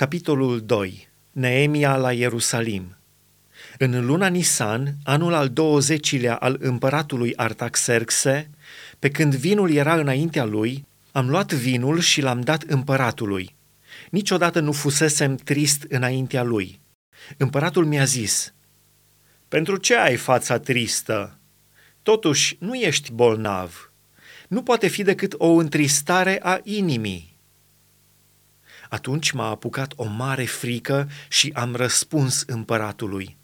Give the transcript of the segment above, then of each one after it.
Capitolul 2. Neemia la Ierusalim. În luna Nisan, anul al 20-lea al împăratului Artaxerxe, pe când vinul era înaintea lui, am luat vinul și l-am dat împăratului. Niciodată nu fusesem trist înaintea lui. Împăratul mi-a zis, Pentru ce ai fața tristă? Totuși, nu ești bolnav. Nu poate fi decât o întristare a inimii. Atunci m-a apucat o mare frică și am răspuns împăratului.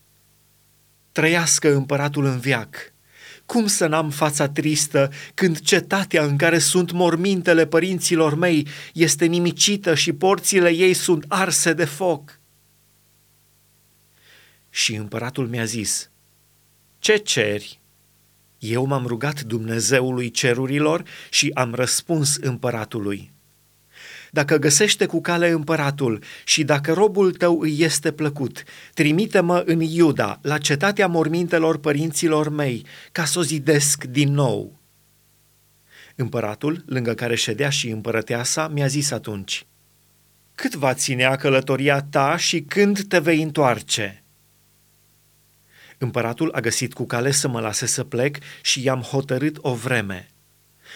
Trăiască împăratul în viac! Cum să n-am fața tristă când cetatea în care sunt mormintele părinților mei este nimicită și porțile ei sunt arse de foc? Și împăratul mi-a zis, Ce ceri? Eu m-am rugat Dumnezeului cerurilor și am răspuns împăratului dacă găsește cu cale împăratul și dacă robul tău îi este plăcut, trimite-mă în Iuda, la cetatea mormintelor părinților mei, ca să o zidesc din nou. Împăratul, lângă care ședea și împărăteasa, mi-a zis atunci, Cât va ținea călătoria ta și când te vei întoarce?" Împăratul a găsit cu cale să mă lase să plec și i-am hotărât o vreme.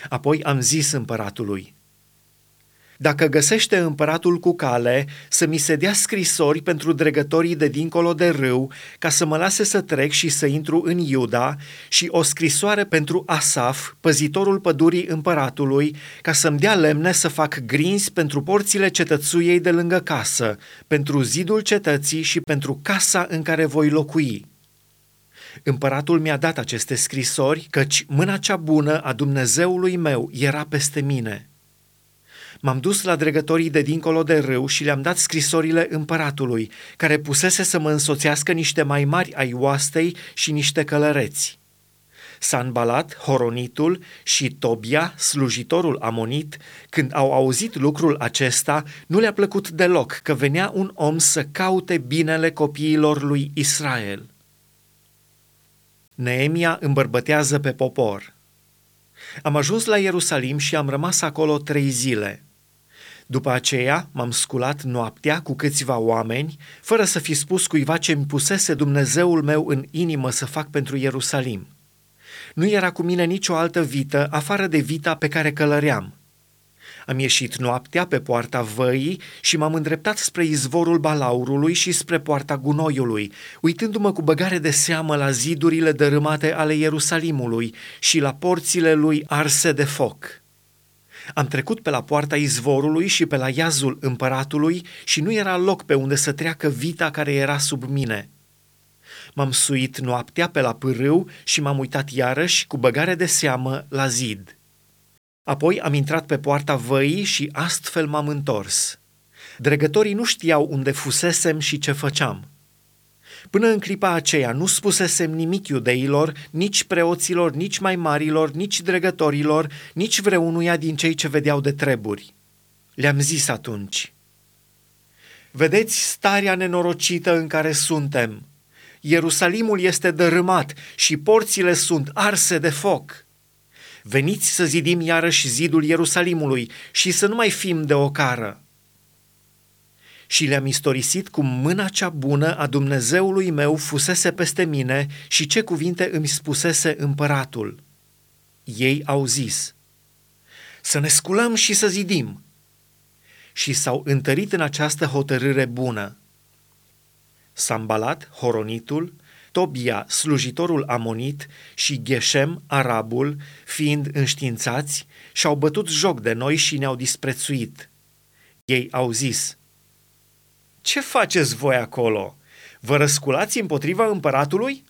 Apoi am zis împăratului, dacă găsește împăratul cu cale, să mi se dea scrisori pentru dregătorii de dincolo de râu, ca să mă lase să trec și să intru în Iuda, și o scrisoare pentru Asaf, păzitorul pădurii împăratului, ca să-mi dea lemne să fac grinzi pentru porțile cetățuiei de lângă casă, pentru zidul cetății și pentru casa în care voi locui. Împăratul mi-a dat aceste scrisori, căci mâna cea bună a Dumnezeului meu era peste mine – M-am dus la dregătorii de dincolo de râu și le-am dat scrisorile împăratului, care pusese să mă însoțească niște mai mari ai oastei și niște călăreți. Sanbalat, Horonitul și Tobia, slujitorul amonit, când au auzit lucrul acesta, nu le-a plăcut deloc că venea un om să caute binele copiilor lui Israel. Neemia îmbărbătează pe popor. Am ajuns la Ierusalim și am rămas acolo trei zile – după aceea m-am sculat noaptea cu câțiva oameni, fără să fi spus cuiva ce îmi pusese Dumnezeul meu în inimă să fac pentru Ierusalim. Nu era cu mine nicio altă vită afară de vita pe care călăream. Am ieșit noaptea pe poarta văii și m-am îndreptat spre izvorul balaurului și spre poarta gunoiului, uitându-mă cu băgare de seamă la zidurile dărâmate ale Ierusalimului și la porțile lui arse de foc. Am trecut pe la poarta izvorului și pe la iazul împăratului și nu era loc pe unde să treacă vita care era sub mine. M-am suit noaptea pe la pârâu și m-am uitat iarăși cu băgare de seamă la zid. Apoi am intrat pe poarta văii și astfel m-am întors. Dregătorii nu știau unde fusesem și ce făceam. Până în clipa aceea nu spusesem nimic iudeilor, nici preoților, nici mai marilor, nici dregătorilor, nici vreunuia din cei ce vedeau de treburi. Le-am zis atunci, Vedeți starea nenorocită în care suntem. Ierusalimul este dărâmat și porțile sunt arse de foc. Veniți să zidim iarăși zidul Ierusalimului și să nu mai fim de ocară și le-am istorisit cum mâna cea bună a Dumnezeului meu fusese peste mine și ce cuvinte îmi spusese împăratul. Ei au zis, să ne sculăm și să zidim. Și s-au întărit în această hotărâre bună. Sambalat, Horonitul, Tobia, slujitorul amonit și Geshem, arabul, fiind înștiințați, și-au bătut joc de noi și ne-au disprețuit. Ei au zis – ce faceți voi acolo? Vă răsculați împotriva împăratului?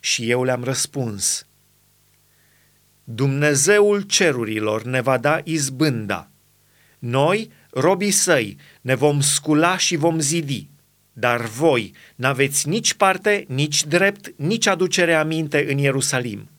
Și eu le-am răspuns, Dumnezeul cerurilor ne va da izbânda. Noi, robii săi, ne vom scula și vom zidi, dar voi n-aveți nici parte, nici drept, nici aducere aminte în Ierusalim.